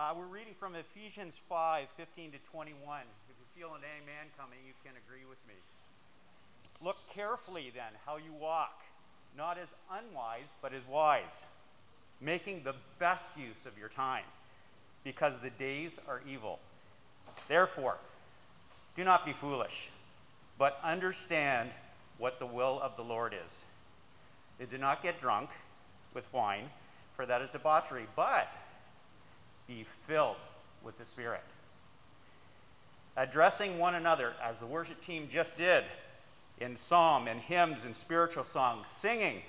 Uh, we're reading from Ephesians 5 15 to 21. If you feel an amen coming, you can agree with me. Look carefully then how you walk, not as unwise, but as wise, making the best use of your time, because the days are evil. Therefore, do not be foolish, but understand what the will of the Lord is. do not get drunk with wine, for that is debauchery, but be filled with the Spirit. Addressing one another, as the worship team just did, in psalm and hymns and spiritual songs, singing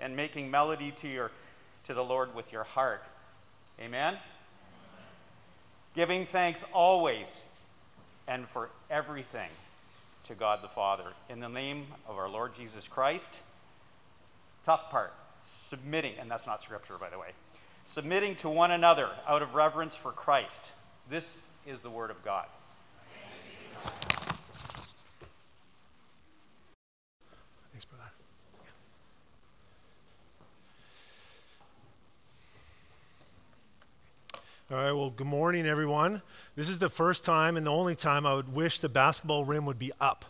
and making melody to, your, to the Lord with your heart. Amen? Amen? Giving thanks always and for everything to God the Father. In the name of our Lord Jesus Christ. Tough part, submitting, and that's not scripture, by the way submitting to one another out of reverence for Christ. This is the Word of God. Thanks, brother. All right, well, good morning, everyone. This is the first time and the only time I would wish the basketball rim would be up.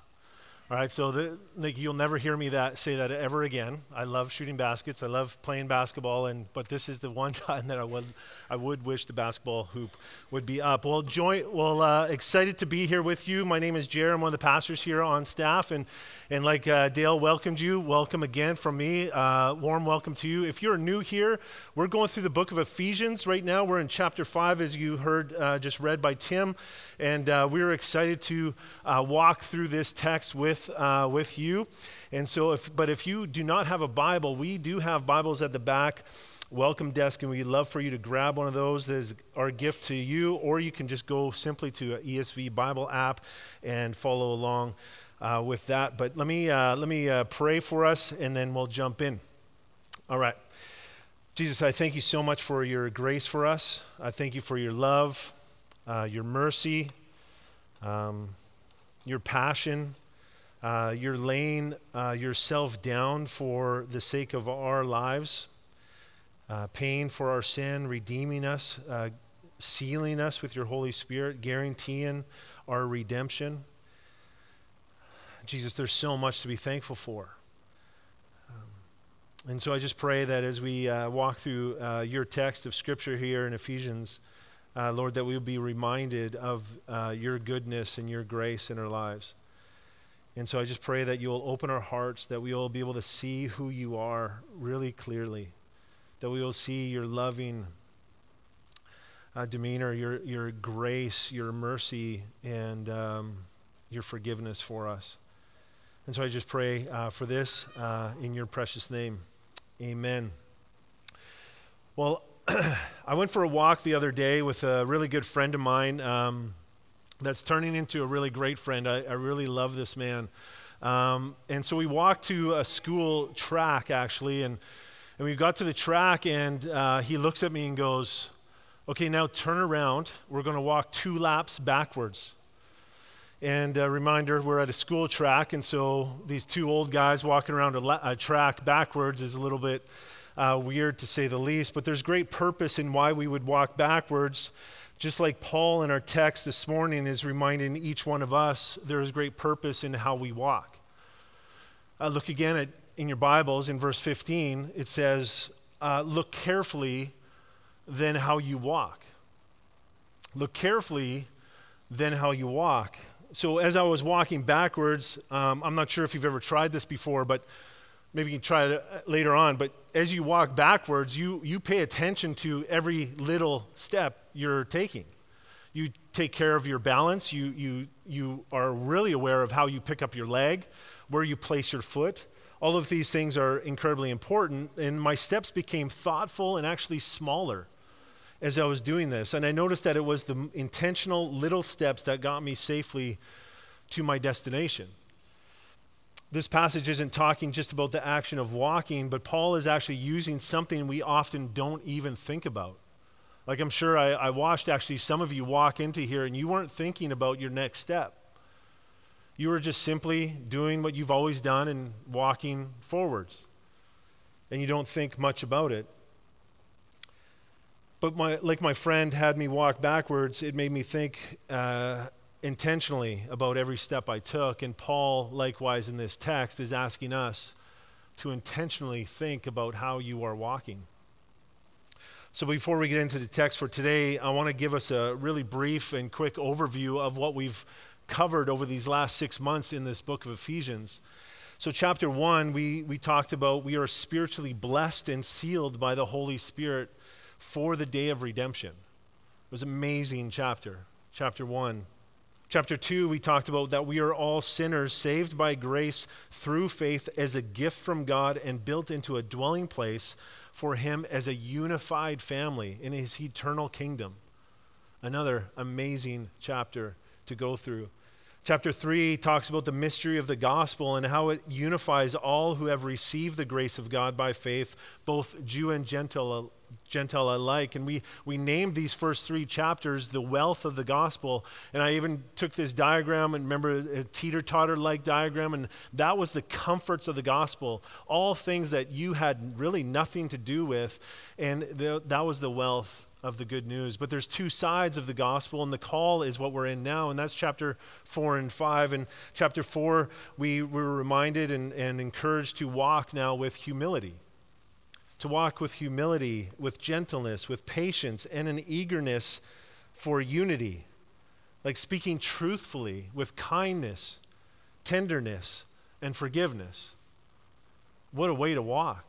All right, so the, like you'll never hear me that say that ever again. I love shooting baskets. I love playing basketball, and but this is the one time that I would I would wish the basketball hoop would be up. Well, join. Well, uh, excited to be here with you. My name is Jerry. I'm one of the pastors here on staff, and and like uh, Dale welcomed you, welcome again from me. Uh, warm welcome to you. If you're new here, we're going through the book of Ephesians right now. We're in chapter five, as you heard uh, just read by Tim, and uh, we're excited to uh, walk through this text with with, uh, with you. And so, if, but if you do not have a Bible, we do have Bibles at the back welcome desk, and we'd love for you to grab one of those. That is our gift to you, or you can just go simply to an ESV Bible app and follow along uh, with that. But let me, uh, let me uh, pray for us, and then we'll jump in. All right. Jesus, I thank you so much for your grace for us. I thank you for your love, uh, your mercy, um, your passion. Uh, you're laying uh, yourself down for the sake of our lives, uh, paying for our sin, redeeming us, uh, sealing us with your Holy Spirit, guaranteeing our redemption. Jesus, there's so much to be thankful for. Um, and so I just pray that as we uh, walk through uh, your text of Scripture here in Ephesians, Lord, that we will be reminded of your goodness and your grace in our lives. And so I just pray that you'll open our hearts, that we will be able to see who you are really clearly, that we will see your loving uh, demeanor, your, your grace, your mercy, and um, your forgiveness for us. And so I just pray uh, for this uh, in your precious name. Amen. Well, I went for a walk the other day with a really good friend of mine. Um, that's turning into a really great friend. I, I really love this man. Um, and so we walked to a school track, actually, and, and we got to the track, and uh, he looks at me and goes, Okay, now turn around. We're going to walk two laps backwards. And a reminder, we're at a school track, and so these two old guys walking around a, la- a track backwards is a little bit uh, weird to say the least, but there's great purpose in why we would walk backwards just like Paul in our text this morning is reminding each one of us, there is great purpose in how we walk. Uh, look again at in your Bibles in verse 15, it says, uh, Look carefully then how you walk. Look carefully then how you walk. So, as I was walking backwards, um, I'm not sure if you've ever tried this before, but maybe you can try it uh, later on. But as you walk backwards, you, you pay attention to every little step you're taking. You take care of your balance. You, you, you are really aware of how you pick up your leg, where you place your foot. All of these things are incredibly important. And my steps became thoughtful and actually smaller as I was doing this. And I noticed that it was the intentional little steps that got me safely to my destination. This passage isn't talking just about the action of walking, but Paul is actually using something we often don't even think about. Like I'm sure I, I watched actually some of you walk into here and you weren't thinking about your next step. You were just simply doing what you've always done and walking forwards. And you don't think much about it. But my, like my friend had me walk backwards, it made me think uh, intentionally about every step I took. And Paul, likewise, in this text, is asking us to intentionally think about how you are walking. So, before we get into the text for today, I want to give us a really brief and quick overview of what we've covered over these last six months in this book of Ephesians. So, chapter one, we, we talked about we are spiritually blessed and sealed by the Holy Spirit for the day of redemption. It was an amazing chapter, chapter one. Chapter 2, we talked about that we are all sinners saved by grace through faith as a gift from God and built into a dwelling place for Him as a unified family in His eternal kingdom. Another amazing chapter to go through. Chapter 3 talks about the mystery of the gospel and how it unifies all who have received the grace of God by faith, both Jew and Gentile Gentile alike. And we, we named these first three chapters the wealth of the gospel. And I even took this diagram and remember a teeter totter like diagram, and that was the comforts of the gospel. All things that you had really nothing to do with, and the, that was the wealth of the good news. But there's two sides of the gospel, and the call is what we're in now, and that's chapter four and five. And chapter four, we were reminded and, and encouraged to walk now with humility to walk with humility, with gentleness, with patience, and an eagerness for unity, like speaking truthfully with kindness, tenderness, and forgiveness. What a way to walk.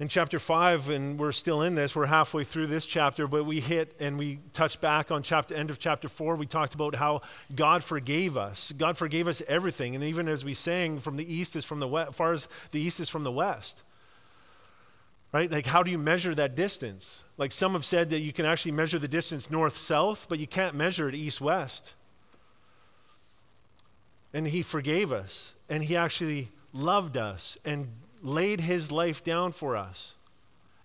In chapter 5, and we're still in this, we're halfway through this chapter, but we hit and we touched back on chapter end of chapter 4. We talked about how God forgave us. God forgave us everything. And even as we sang, from the east is from the west, far as the east is from the west right? Like, how do you measure that distance? Like, some have said that you can actually measure the distance north south, but you can't measure it east west. And He forgave us, and He actually loved us and laid His life down for us.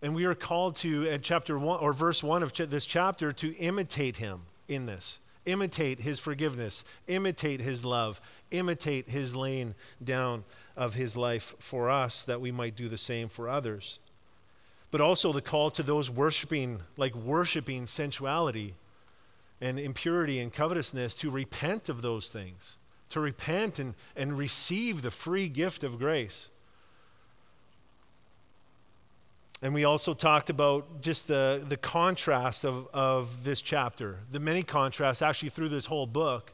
And we are called to, at chapter one or verse one of this chapter, to imitate Him in this. Imitate His forgiveness, imitate His love, imitate His laying down of His life for us that we might do the same for others but also the call to those worshiping, like worshiping sensuality and impurity and covetousness, to repent of those things, to repent and, and receive the free gift of grace. And we also talked about just the, the contrast of, of this chapter, the many contrasts actually through this whole book.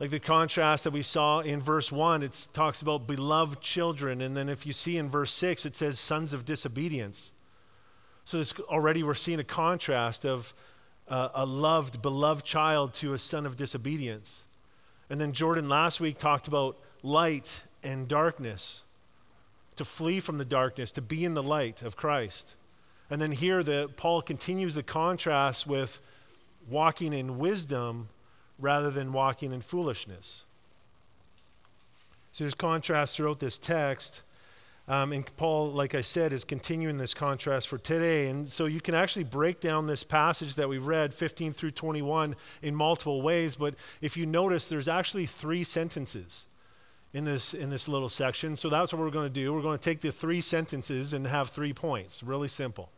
Like the contrast that we saw in verse 1, it talks about beloved children. And then if you see in verse 6, it says sons of disobedience. So this, already we're seeing a contrast of uh, a loved, beloved child to a son of disobedience. And then Jordan last week talked about light and darkness, to flee from the darkness, to be in the light of Christ. And then here the, Paul continues the contrast with walking in wisdom rather than walking in foolishness. So there's contrast throughout this text. Um, and Paul, like I said, is continuing this contrast for today. And so you can actually break down this passage that we've read, 15 through 21, in multiple ways. But if you notice, there's actually three sentences in this, in this little section. So that's what we're going to do. We're going to take the three sentences and have three points. Really simple.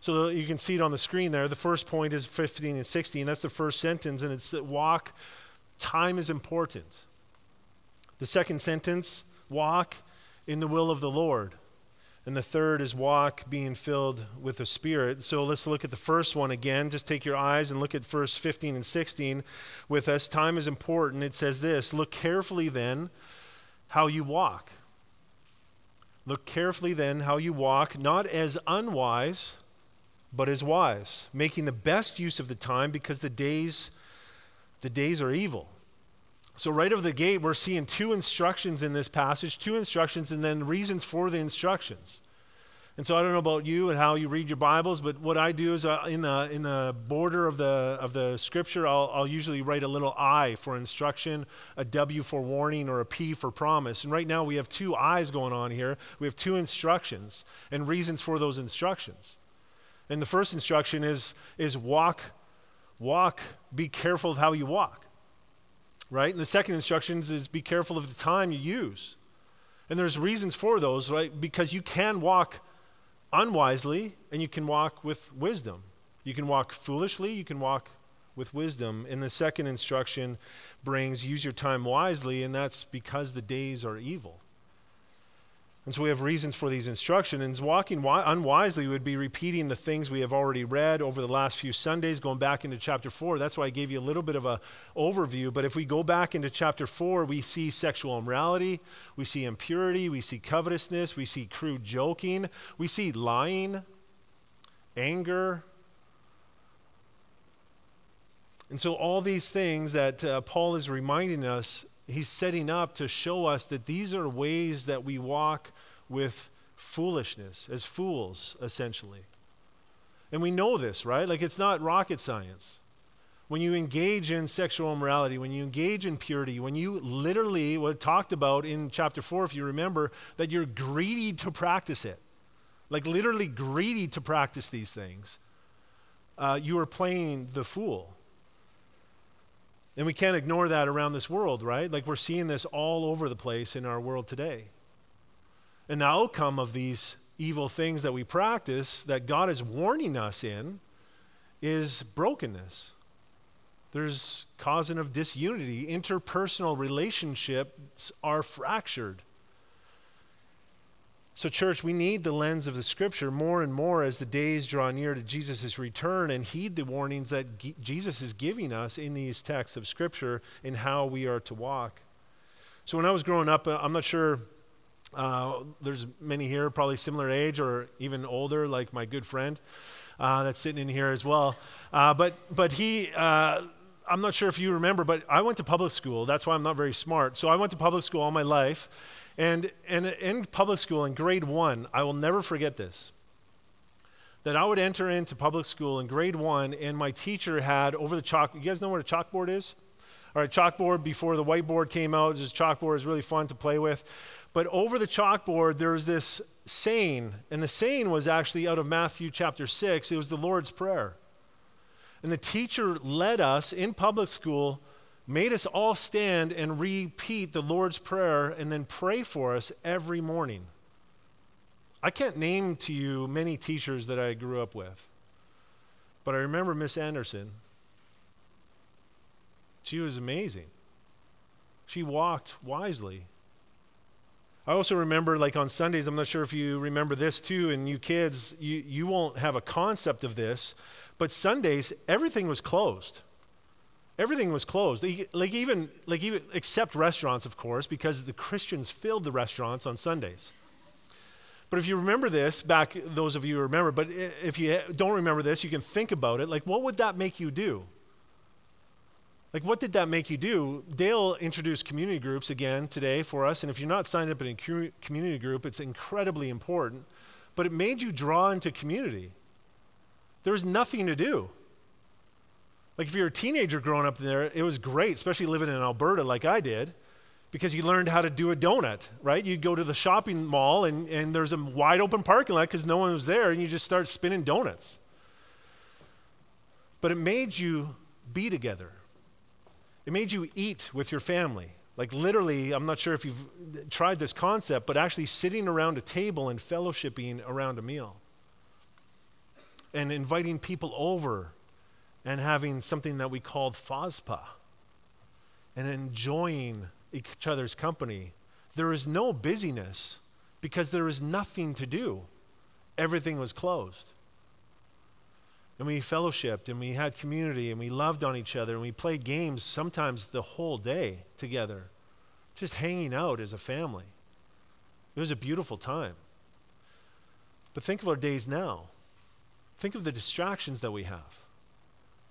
So you can see it on the screen there. The first point is 15 and 16. That's the first sentence, and it's that walk, time is important. The second sentence, walk, in the will of the Lord. And the third is walk being filled with the Spirit. So let's look at the first one again. Just take your eyes and look at verse 15 and 16 with us. Time is important. It says this Look carefully then how you walk. Look carefully then how you walk, not as unwise, but as wise, making the best use of the time because the days the days are evil. So, right of the gate, we're seeing two instructions in this passage, two instructions, and then reasons for the instructions. And so, I don't know about you and how you read your Bibles, but what I do is uh, in, the, in the border of the, of the scripture, I'll, I'll usually write a little I for instruction, a W for warning, or a P for promise. And right now, we have two I's going on here. We have two instructions and reasons for those instructions. And the first instruction is, is walk, walk, be careful of how you walk right? And the second instructions is be careful of the time you use. And there's reasons for those, right? Because you can walk unwisely and you can walk with wisdom. You can walk foolishly, you can walk with wisdom. And the second instruction brings use your time wisely, and that's because the days are evil. And so we have reasons for these instructions. And walking unwisely would be repeating the things we have already read over the last few Sundays, going back into chapter 4. That's why I gave you a little bit of an overview. But if we go back into chapter 4, we see sexual immorality, we see impurity, we see covetousness, we see crude joking, we see lying, anger. And so, all these things that uh, Paul is reminding us he's setting up to show us that these are ways that we walk with foolishness, as fools, essentially. And we know this, right? Like it's not rocket science. When you engage in sexual immorality, when you engage in purity, when you literally, what talked about in chapter 4, if you remember, that you're greedy to practice it, like literally greedy to practice these things, uh, you are playing the fool. And we can't ignore that around this world, right? Like we're seeing this all over the place in our world today. And the outcome of these evil things that we practice that God is warning us in is brokenness. There's causing of disunity. Interpersonal relationships are fractured. So, church, we need the lens of the scripture more and more as the days draw near to Jesus' return and heed the warnings that G- Jesus is giving us in these texts of scripture in how we are to walk. So, when I was growing up, uh, I'm not sure uh, there's many here, probably similar age or even older, like my good friend uh, that's sitting in here as well. Uh, but, but he, uh, I'm not sure if you remember, but I went to public school. That's why I'm not very smart. So, I went to public school all my life. And, and in public school, in grade one, I will never forget this. That I would enter into public school in grade one, and my teacher had over the chalk. You guys know what a chalkboard is? All right, chalkboard before the whiteboard came out. Just chalkboard is really fun to play with. But over the chalkboard, there was this saying, and the saying was actually out of Matthew chapter 6. It was the Lord's Prayer. And the teacher led us in public school made us all stand and repeat the Lord's Prayer and then pray for us every morning. I can't name to you many teachers that I grew up with, but I remember Miss Anderson. She was amazing. She walked wisely. I also remember, like on Sundays, I'm not sure if you remember this too, and you kids, you, you won't have a concept of this, but Sundays, everything was closed. Everything was closed. Like even, like even, except restaurants, of course, because the Christians filled the restaurants on Sundays. But if you remember this, back, those of you who remember, but if you don't remember this, you can think about it. Like, what would that make you do? Like, what did that make you do? Dale introduced community groups again today for us. And if you're not signed up in a community group, it's incredibly important. But it made you draw into community. There was nothing to do. Like if you're a teenager growing up there, it was great, especially living in Alberta like I did, because you learned how to do a donut, right? You'd go to the shopping mall and, and there's a wide open parking lot because no one was there, and you just start spinning donuts. But it made you be together. It made you eat with your family. Like literally, I'm not sure if you've tried this concept, but actually sitting around a table and fellowshipping around a meal. And inviting people over and having something that we called Faspa and enjoying each other's company. There is no busyness because there is nothing to do. Everything was closed. And we fellowshipped and we had community and we loved on each other and we played games sometimes the whole day together, just hanging out as a family. It was a beautiful time. But think of our days now. Think of the distractions that we have.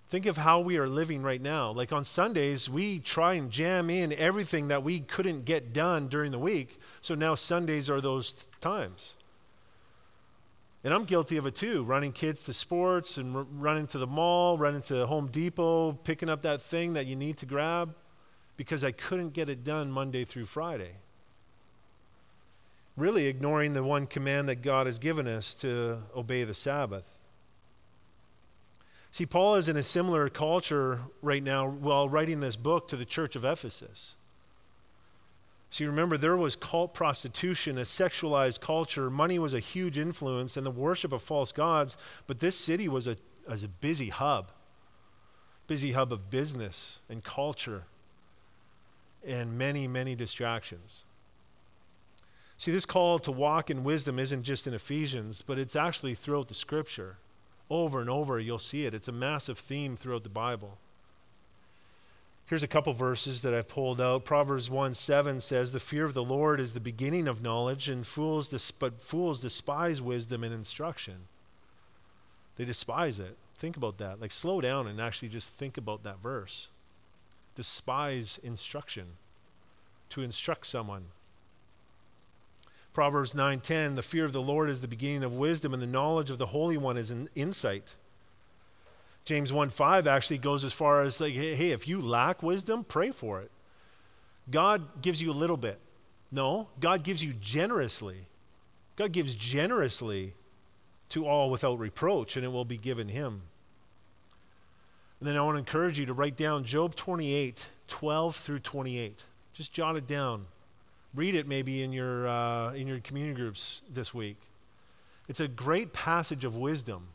Think of how we are living right now. Like on Sundays, we try and jam in everything that we couldn't get done during the week. So now Sundays are those times. And I'm guilty of it too, running kids to sports and r- running to the mall, running to Home Depot, picking up that thing that you need to grab because I couldn't get it done Monday through Friday. Really ignoring the one command that God has given us to obey the Sabbath. See, Paul is in a similar culture right now while writing this book to the church of Ephesus. See, remember, there was cult prostitution, a sexualized culture. Money was a huge influence, and the worship of false gods. But this city was a, was a busy hub, busy hub of business and culture and many, many distractions. See, this call to walk in wisdom isn't just in Ephesians, but it's actually throughout the scripture. Over and over, you'll see it. It's a massive theme throughout the Bible. Here's a couple verses that I've pulled out. Proverbs 1 7 says, The fear of the Lord is the beginning of knowledge, and fools, but fools despise wisdom and instruction. They despise it. Think about that. Like, slow down and actually just think about that verse. Despise instruction, to instruct someone. Proverbs 9:10 The fear of the Lord is the beginning of wisdom and the knowledge of the Holy One is an insight. James 1:5 actually goes as far as like hey if you lack wisdom pray for it. God gives you a little bit. No, God gives you generously. God gives generously to all without reproach and it will be given him. And then I want to encourage you to write down Job 28 12 through 28. Just jot it down read it maybe in your, uh, in your community groups this week. It's a great passage of wisdom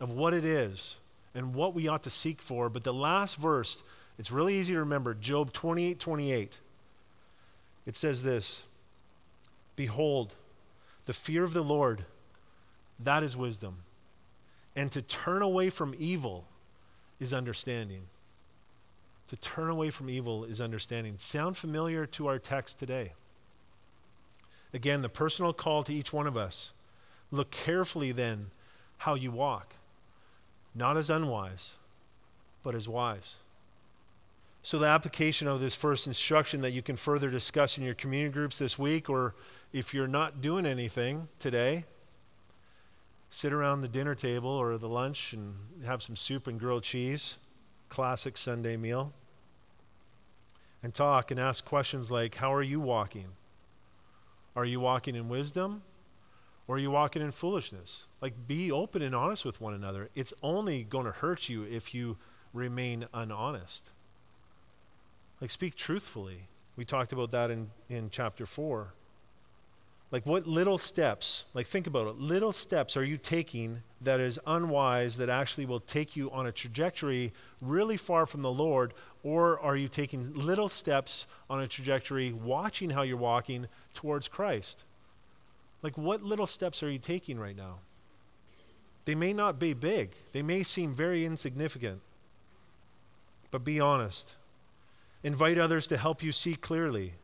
of what it is and what we ought to seek for. But the last verse, it's really easy to remember Job 28 28. It says this Behold, the fear of the Lord, that is wisdom. And to turn away from evil is understanding. To turn away from evil is understanding. Sound familiar to our text today? Again, the personal call to each one of us. Look carefully then how you walk, not as unwise, but as wise. So, the application of this first instruction that you can further discuss in your community groups this week, or if you're not doing anything today, sit around the dinner table or the lunch and have some soup and grilled cheese, classic Sunday meal and talk and ask questions like How are you walking? Are you walking in wisdom? Or are you walking in foolishness? Like, be open and honest with one another. It's only going to hurt you if you remain unhonest. Like, speak truthfully. We talked about that in, in chapter 4. Like, what little steps, like, think about it, little steps are you taking that is unwise that actually will take you on a trajectory really far from the Lord? Or are you taking little steps on a trajectory, watching how you're walking towards Christ? Like, what little steps are you taking right now? They may not be big, they may seem very insignificant, but be honest. Invite others to help you see clearly.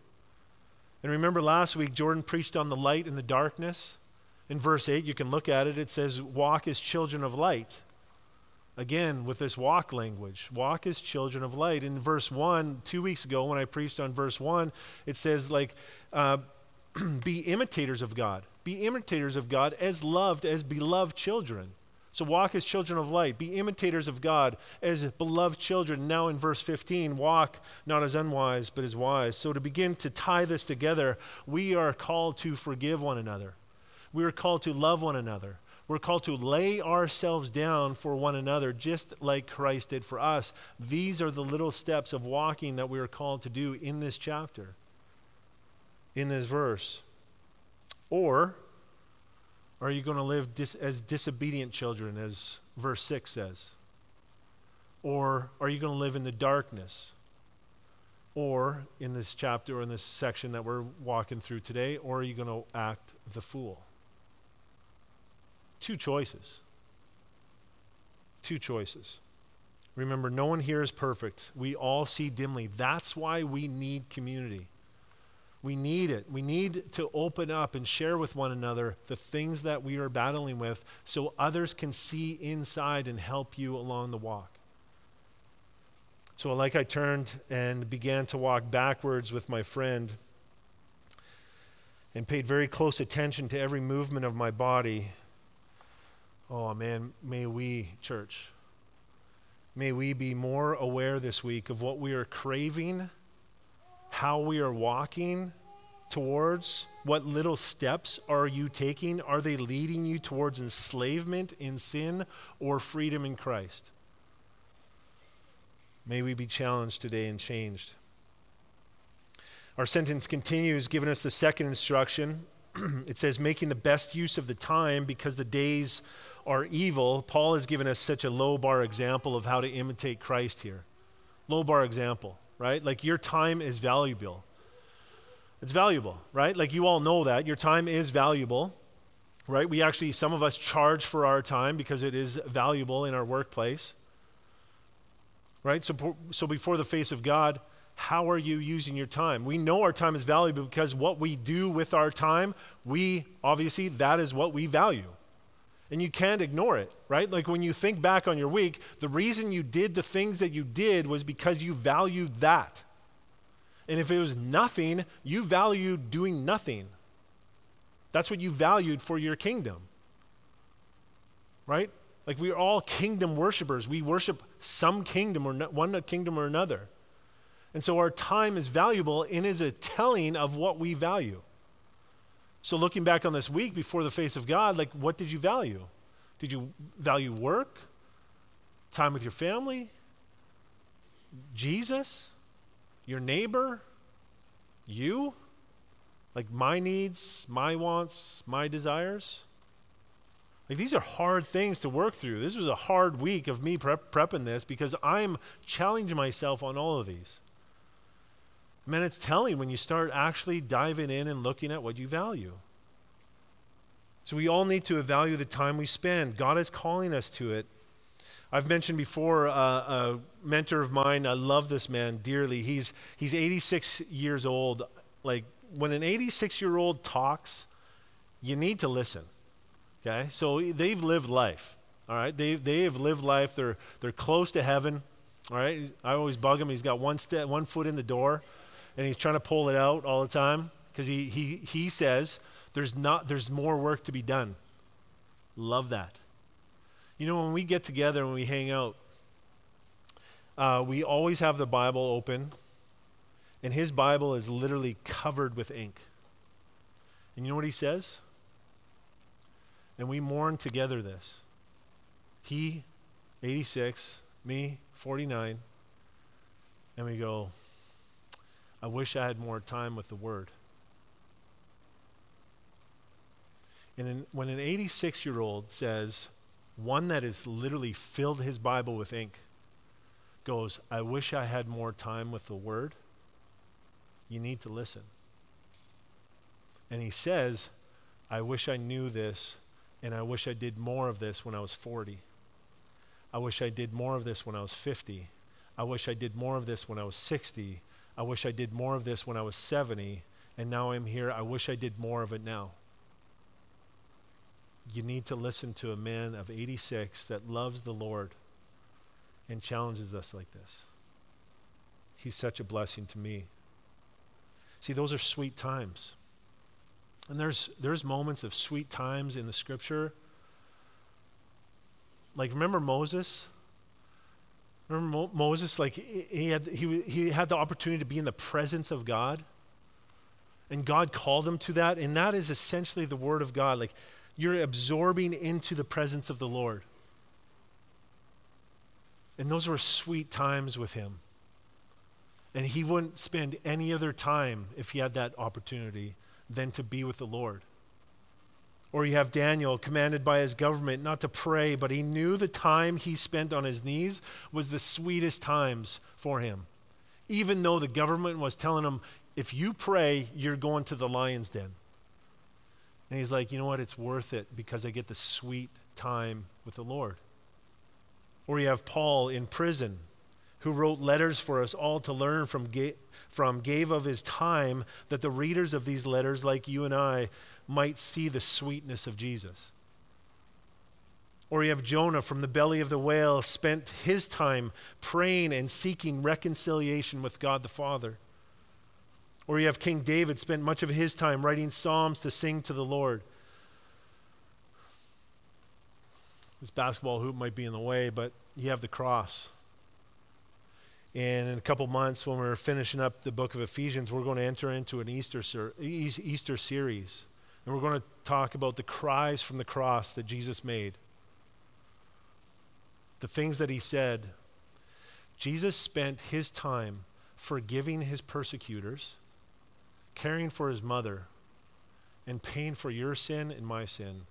And remember last week, Jordan preached on the light and the darkness. In verse 8, you can look at it, it says, Walk as children of light. Again, with this walk language, walk as children of light. In verse 1, two weeks ago, when I preached on verse 1, it says, like, uh, be imitators of God. Be imitators of God as loved, as beloved children. So walk as children of light. Be imitators of God as beloved children. Now in verse 15, walk not as unwise, but as wise. So to begin to tie this together, we are called to forgive one another. We are called to love one another. We're called to lay ourselves down for one another, just like Christ did for us. These are the little steps of walking that we are called to do in this chapter, in this verse. Or, are you going to live dis- as disobedient children, as verse 6 says? Or are you going to live in the darkness? Or in this chapter or in this section that we're walking through today, or are you going to act the fool? Two choices. Two choices. Remember, no one here is perfect. We all see dimly. That's why we need community. We need it. We need to open up and share with one another the things that we are battling with so others can see inside and help you along the walk. So, like I turned and began to walk backwards with my friend and paid very close attention to every movement of my body, oh man, may we, church, may we be more aware this week of what we are craving how we are walking towards? What little steps are you taking? Are they leading you towards enslavement in sin or freedom in Christ? May we be challenged today and changed. Our sentence continues, giving us the second instruction. it says, making the best use of the time because the days are evil. Paul has given us such a low bar example of how to imitate Christ here. Low bar example, right? Like your time is valuable. It's valuable, right? Like you all know that. Your time is valuable, right? We actually, some of us charge for our time because it is valuable in our workplace, right? So, so before the face of God, how are you using your time? We know our time is valuable because what we do with our time, we obviously, that is what we value. And you can't ignore it, right? Like when you think back on your week, the reason you did the things that you did was because you valued that. And if it was nothing, you valued doing nothing. That's what you valued for your kingdom. Right? Like we are all kingdom worshipers. We worship some kingdom or one kingdom or another. And so our time is valuable and is a telling of what we value. So looking back on this week before the face of God, like what did you value? Did you value work? Time with your family? Jesus? your neighbor, you, like my needs, my wants, my desires. Like these are hard things to work through. This was a hard week of me prep, prepping this because I'm challenging myself on all of these. Man, it's telling when you start actually diving in and looking at what you value. So we all need to evaluate the time we spend. God is calling us to it. I've mentioned before uh, a mentor of mine. I love this man dearly. He's, he's 86 years old. Like, when an 86 year old talks, you need to listen. Okay? So they've lived life. All right? They, they have lived life. They're, they're close to heaven. All right? I always bug him. He's got one, step, one foot in the door, and he's trying to pull it out all the time because he, he, he says there's, not, there's more work to be done. Love that. You know, when we get together and we hang out, uh, we always have the Bible open, and his Bible is literally covered with ink. And you know what he says? And we mourn together this. He, 86, me, 49, and we go, I wish I had more time with the Word. And when an 86 year old says, one that has literally filled his Bible with ink, goes, I wish I had more time with the Word. You need to listen. And he says, I wish I knew this, and I wish I did more of this when I was 40. I wish I did more of this when I was 50. I wish I did more of this when I was 60. I wish I did more of this when I was 70. And now I'm here. I wish I did more of it now you need to listen to a man of 86 that loves the Lord and challenges us like this. He's such a blessing to me. See, those are sweet times. And there's, there's moments of sweet times in the scripture. Like, remember Moses? Remember Mo- Moses? Like, he had, he, he had the opportunity to be in the presence of God. And God called him to that. And that is essentially the word of God. Like, you're absorbing into the presence of the Lord. And those were sweet times with him. And he wouldn't spend any other time, if he had that opportunity, than to be with the Lord. Or you have Daniel commanded by his government not to pray, but he knew the time he spent on his knees was the sweetest times for him. Even though the government was telling him, if you pray, you're going to the lion's den. And he's like, you know what? It's worth it because I get the sweet time with the Lord. Or you have Paul in prison who wrote letters for us all to learn from, from gave of his time that the readers of these letters, like you and I, might see the sweetness of Jesus. Or you have Jonah from the belly of the whale, spent his time praying and seeking reconciliation with God the Father. Or you have King David spent much of his time writing psalms to sing to the Lord. This basketball hoop might be in the way, but you have the cross. And in a couple months, when we're finishing up the book of Ephesians, we're going to enter into an Easter, Easter series. And we're going to talk about the cries from the cross that Jesus made. The things that he said. Jesus spent his time forgiving his persecutors caring for his mother, and paying for your sin and my sin,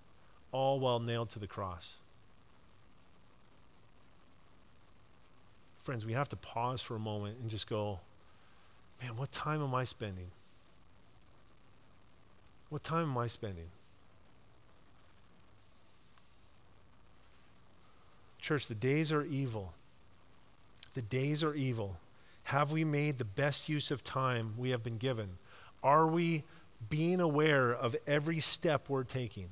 all while nailed to the cross. Friends, we have to pause for a moment and just go, man, what time am I spending? What time am I spending? Church, the days are evil. The days are evil. Have we made the best use of time we have been given? Are we being aware of every step we're taking?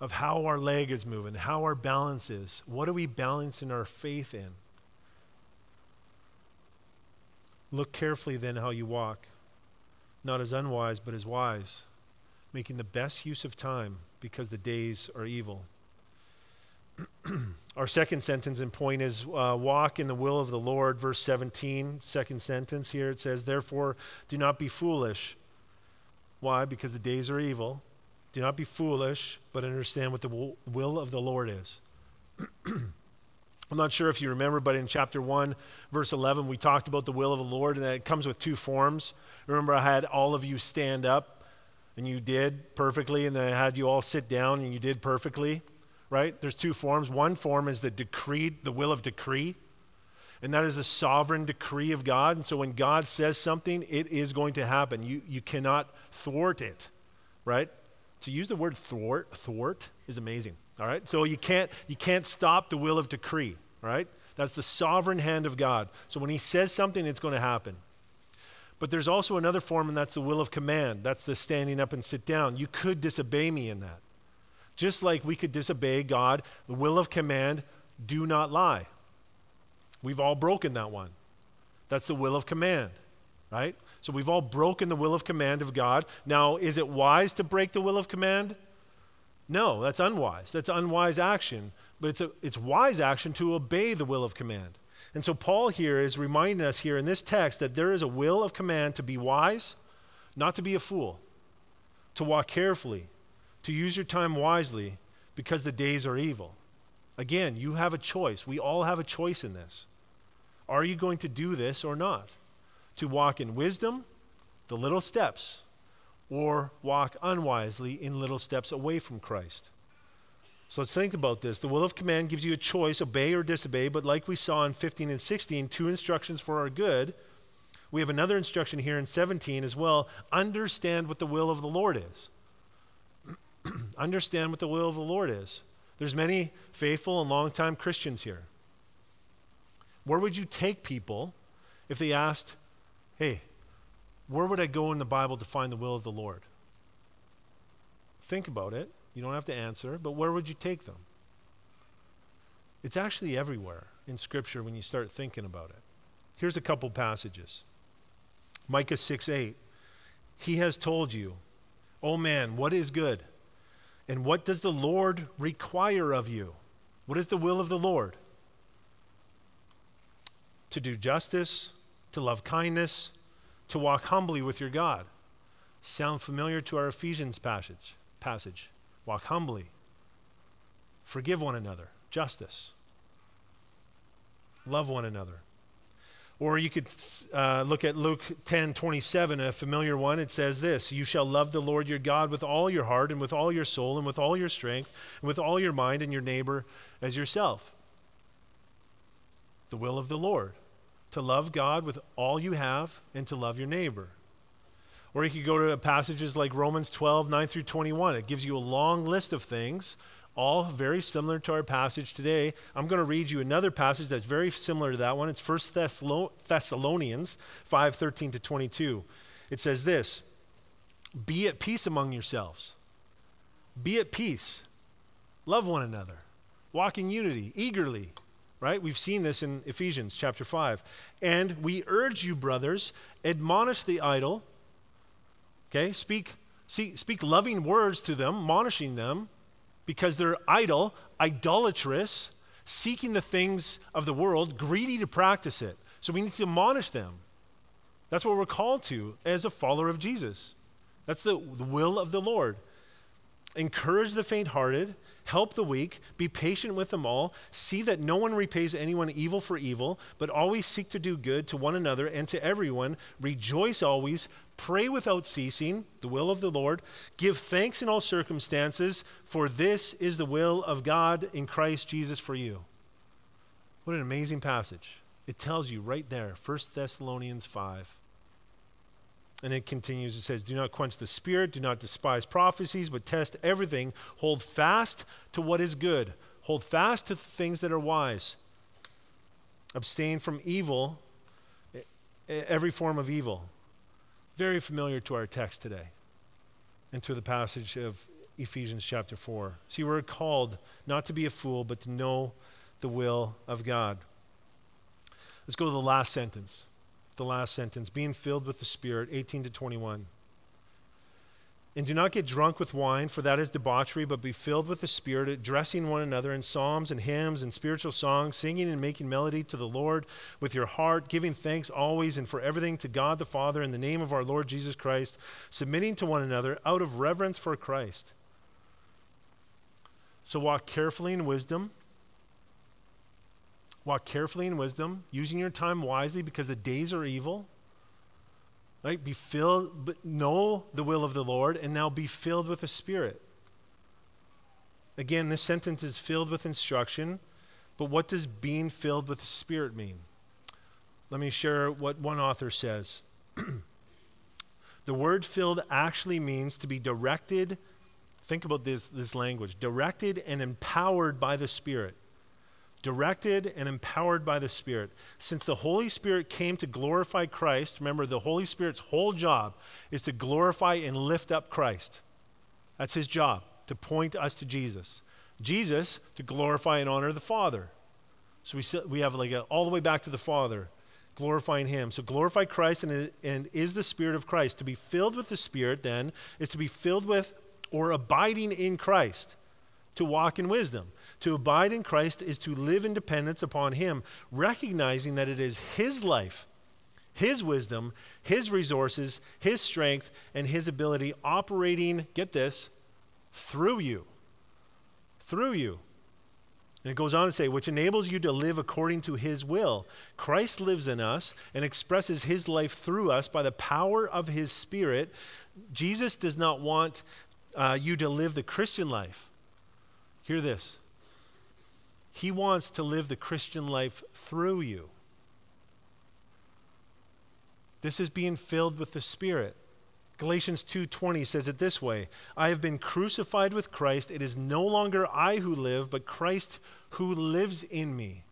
Of how our leg is moving, how our balance is? What are we balancing our faith in? Look carefully then how you walk, not as unwise, but as wise, making the best use of time because the days are evil. Our second sentence and point is uh, walk in the will of the Lord, verse 17, second sentence here. It says, Therefore, do not be foolish. Why? Because the days are evil. Do not be foolish, but understand what the will of the Lord is. I'm not sure if you remember, but in chapter 1, verse 11, we talked about the will of the Lord, and that it comes with two forms. Remember, I had all of you stand up, and you did perfectly, and then I had you all sit down, and you did perfectly, right? There's two forms. One form is the decree, the will of decree, and that is the sovereign decree of God. And so when God says something, it is going to happen. You, you cannot thwart it, right? To use the word thwart, thwart is amazing. All right? So you can't you can't stop the will of decree, right? That's the sovereign hand of God. So when he says something, it's going to happen. But there's also another form, and that's the will of command. That's the standing up and sit down. You could disobey me in that. Just like we could disobey God, the will of command, do not lie. We've all broken that one. That's the will of command, right? So we've all broken the will of command of God. Now, is it wise to break the will of command? No, that's unwise. That's unwise action. But it's, a, it's wise action to obey the will of command. And so Paul here is reminding us here in this text that there is a will of command to be wise, not to be a fool, to walk carefully, to use your time wisely because the days are evil. Again, you have a choice. We all have a choice in this. Are you going to do this or not? To walk in wisdom, the little steps, or walk unwisely in little steps away from Christ. So let's think about this. The will of command gives you a choice, obey or disobey, but like we saw in 15 and 16, two instructions for our good. We have another instruction here in 17 as well. Understand what the will of the Lord is. Understand what the will of the Lord is. There's many faithful and longtime Christians here. Where would you take people if they asked, hey, where would I go in the Bible to find the will of the Lord? Think about it. You don't have to answer, but where would you take them? It's actually everywhere in Scripture when you start thinking about it. Here's a couple passages Micah 6 8. He has told you, Oh man, what is good? And what does the Lord require of you? What is the will of the Lord? To do justice, to love kindness, to walk humbly with your God. Sound familiar to our Ephesians passage? Passage. Walk humbly. Forgive one another. Justice. Love one another. Or you could uh, look at Luke 10 27, a familiar one. It says this You shall love the Lord your God with all your heart, and with all your soul, and with all your strength, and with all your mind, and your neighbor as yourself. The will of the Lord to love God with all you have and to love your neighbor. Or you could go to passages like Romans 12, 9 through 21. It gives you a long list of things, all very similar to our passage today. I'm going to read you another passage that's very similar to that one. It's 1 Thessalonians 5, 13 to 22. It says this Be at peace among yourselves. Be at peace. Love one another. Walk in unity, eagerly right? We've seen this in Ephesians chapter 5. And we urge you, brothers, admonish the idle. Okay? Speak, see, speak loving words to them, admonishing them, because they're idle, idolatrous, seeking the things of the world, greedy to practice it. So we need to admonish them. That's what we're called to as a follower of Jesus. That's the, the will of the Lord. Encourage the faint hearted, help the weak, be patient with them all. See that no one repays anyone evil for evil, but always seek to do good to one another and to everyone. Rejoice always, pray without ceasing, the will of the Lord. Give thanks in all circumstances, for this is the will of God in Christ Jesus for you. What an amazing passage. It tells you right there, 1 Thessalonians 5. And it continues, it says, Do not quench the spirit, do not despise prophecies, but test everything. Hold fast to what is good, hold fast to things that are wise. Abstain from evil, every form of evil. Very familiar to our text today and to the passage of Ephesians chapter 4. See, we're called not to be a fool, but to know the will of God. Let's go to the last sentence the last sentence, being filled with the Spirit, 18 to 21. And do not get drunk with wine, for that is debauchery, but be filled with the Spirit, addressing one another in psalms and hymns and spiritual songs, singing and making melody to the Lord with your heart, giving thanks always and for everything to God the Father in the name of our Lord Jesus Christ, submitting to one another out of reverence for Christ. So walk carefully in wisdom Walk carefully in wisdom, using your time wisely because the days are evil. Right? Be filled, but know the will of the Lord, and now be filled with the Spirit. Again, this sentence is filled with instruction, but what does being filled with the Spirit mean? Let me share what one author says. the word filled actually means to be directed. Think about this, this language directed and empowered by the Spirit directed and empowered by the Spirit. Since the Holy Spirit came to glorify Christ, remember the Holy Spirit's whole job is to glorify and lift up Christ. That's his job, to point us to Jesus. Jesus to glorify and honor the Father. So we, we have like a, all the way back to the Father, glorifying him. So glorify Christ and, and is the Spirit of Christ. To be filled with the Spirit, then, is to be filled with or abiding in Christ, to walk in wisdom. To abide in Christ is to live in dependence upon Him, recognizing that it is His life, His wisdom, His resources, His strength, and His ability operating, get this, through you. Through you. And it goes on to say, which enables you to live according to his will. Christ lives in us and expresses his life through us by the power of his spirit. Jesus does not want uh, you to live the Christian life. Hear this he wants to live the Christian life through you. This is being filled with the Spirit. Galatians 2:20 says it this way, I have been crucified with Christ, it is no longer I who live, but Christ who lives in me,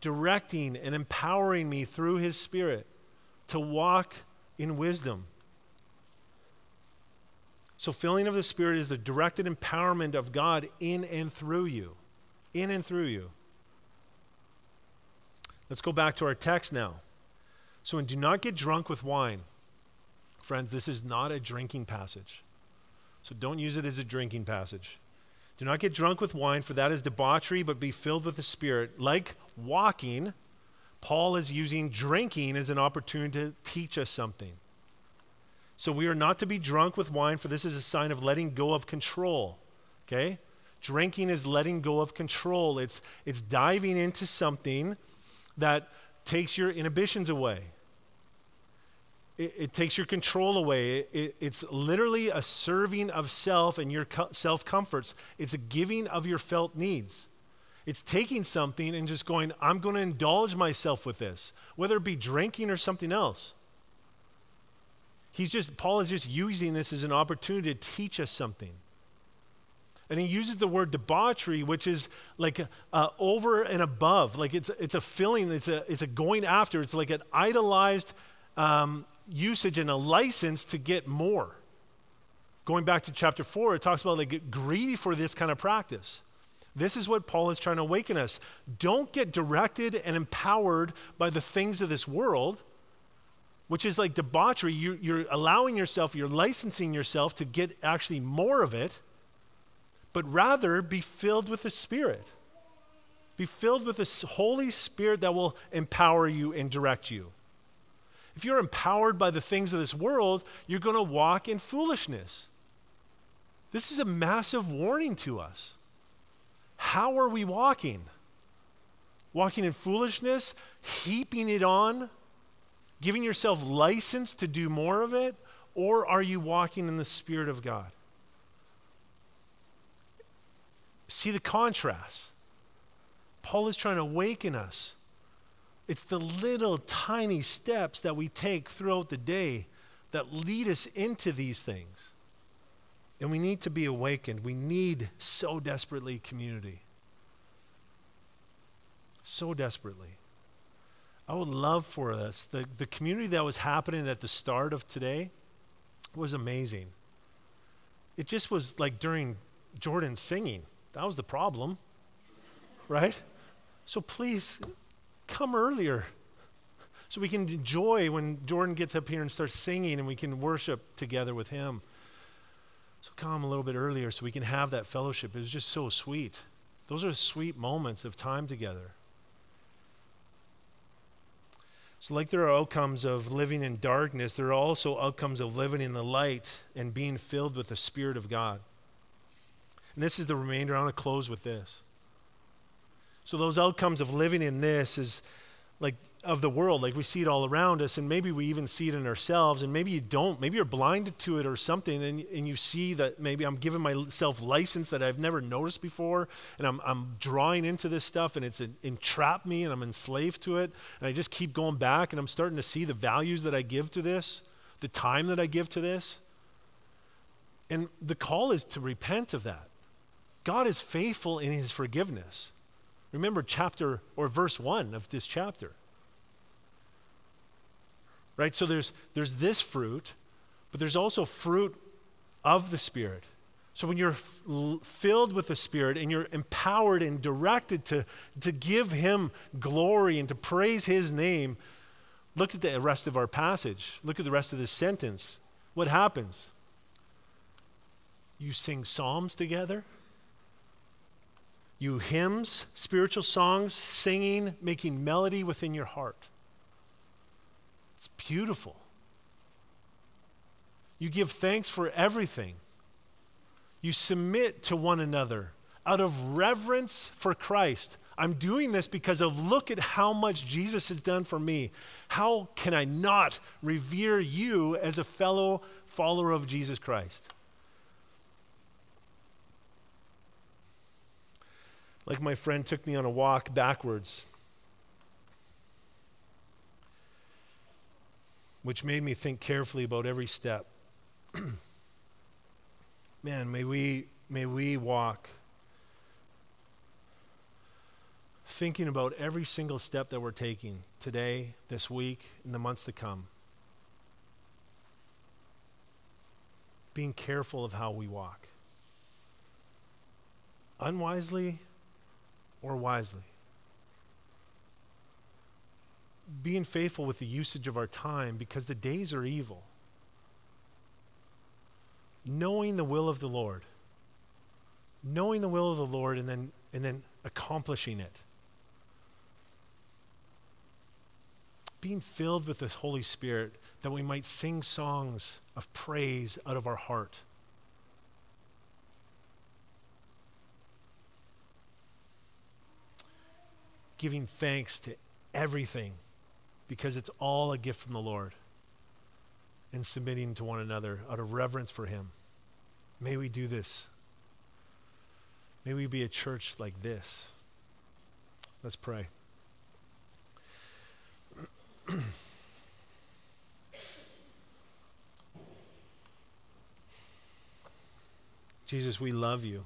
directing and empowering me through his spirit to walk in wisdom. So filling of the spirit is the directed empowerment of God in and through you in and through you. Let's go back to our text now. So, and do not get drunk with wine. Friends, this is not a drinking passage. So don't use it as a drinking passage. Do not get drunk with wine, for that is debauchery, but be filled with the Spirit. Like walking, Paul is using drinking as an opportunity to teach us something. So we are not to be drunk with wine, for this is a sign of letting go of control. Okay? Drinking is letting go of control, it's, it's diving into something that takes your inhibitions away. It, it takes your control away. It, it, it's literally a serving of self and your co- self comforts. It's a giving of your felt needs. It's taking something and just going, I'm going to indulge myself with this, whether it be drinking or something else. He's just, Paul is just using this as an opportunity to teach us something. And he uses the word debauchery, which is like uh, over and above. Like it's, it's a filling, it's a, it's a going after. It's like an idolized um, usage and a license to get more. Going back to chapter 4, it talks about like greedy for this kind of practice. This is what Paul is trying to awaken us. Don't get directed and empowered by the things of this world, which is like debauchery. You're, you're allowing yourself, you're licensing yourself to get actually more of it but rather be filled with the Spirit. Be filled with the Holy Spirit that will empower you and direct you. If you're empowered by the things of this world, you're going to walk in foolishness. This is a massive warning to us. How are we walking? Walking in foolishness, heaping it on, giving yourself license to do more of it, or are you walking in the Spirit of God? See the contrast. Paul is trying to awaken us. It's the little tiny steps that we take throughout the day that lead us into these things. And we need to be awakened. We need so desperately community. So desperately. I would love for us, the, the community that was happening at the start of today was amazing. It just was like during Jordan singing. That was the problem, right? So please come earlier so we can enjoy when Jordan gets up here and starts singing and we can worship together with him. So come a little bit earlier so we can have that fellowship. It was just so sweet. Those are sweet moments of time together. So, like there are outcomes of living in darkness, there are also outcomes of living in the light and being filled with the Spirit of God. And this is the remainder. I want to close with this. So, those outcomes of living in this is like of the world, like we see it all around us, and maybe we even see it in ourselves, and maybe you don't. Maybe you're blinded to it or something, and, and you see that maybe I'm giving myself license that I've never noticed before, and I'm, I'm drawing into this stuff, and it's entrapped me, and I'm enslaved to it, and I just keep going back, and I'm starting to see the values that I give to this, the time that I give to this. And the call is to repent of that. God is faithful in his forgiveness. Remember chapter or verse 1 of this chapter. Right? So there's there's this fruit, but there's also fruit of the spirit. So when you're f- filled with the spirit and you're empowered and directed to to give him glory and to praise his name, look at the rest of our passage. Look at the rest of this sentence. What happens? You sing psalms together? You hymns, spiritual songs, singing, making melody within your heart. It's beautiful. You give thanks for everything. You submit to one another out of reverence for Christ. I'm doing this because of look at how much Jesus has done for me. How can I not revere you as a fellow follower of Jesus Christ? Like my friend took me on a walk backwards, which made me think carefully about every step. Man, may we, may we walk thinking about every single step that we're taking today, this week, in the months to come. Being careful of how we walk. Unwisely, or wisely. Being faithful with the usage of our time because the days are evil. Knowing the will of the Lord. Knowing the will of the Lord and then, and then accomplishing it. Being filled with the Holy Spirit that we might sing songs of praise out of our heart. Giving thanks to everything because it's all a gift from the Lord and submitting to one another out of reverence for Him. May we do this. May we be a church like this. Let's pray. Jesus, we love you.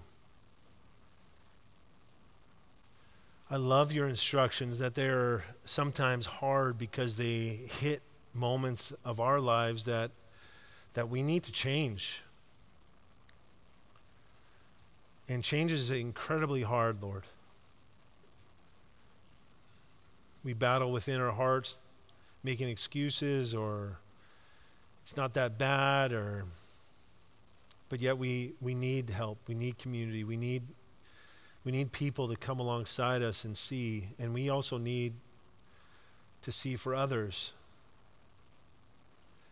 I love your instructions that they're sometimes hard because they hit moments of our lives that, that we need to change. And change is incredibly hard, Lord. We battle within our hearts, making excuses or it's not that bad or but yet we, we need help. We need community. We need we need people to come alongside us and see, and we also need to see for others.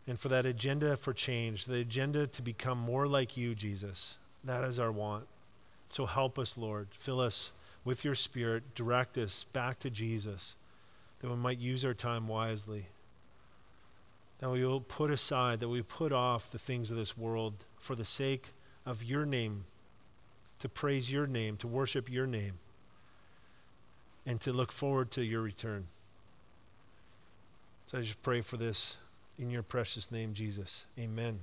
And for that agenda for change, the agenda to become more like you, Jesus, That is our want. So help us, Lord. Fill us with your Spirit. Direct us back to Jesus, that we might use our time wisely. That we will put aside, that we put off the things of this world for the sake of your name, to praise your name, to worship your name, and to look forward to your return. So I just pray for this in your precious name, Jesus. Amen.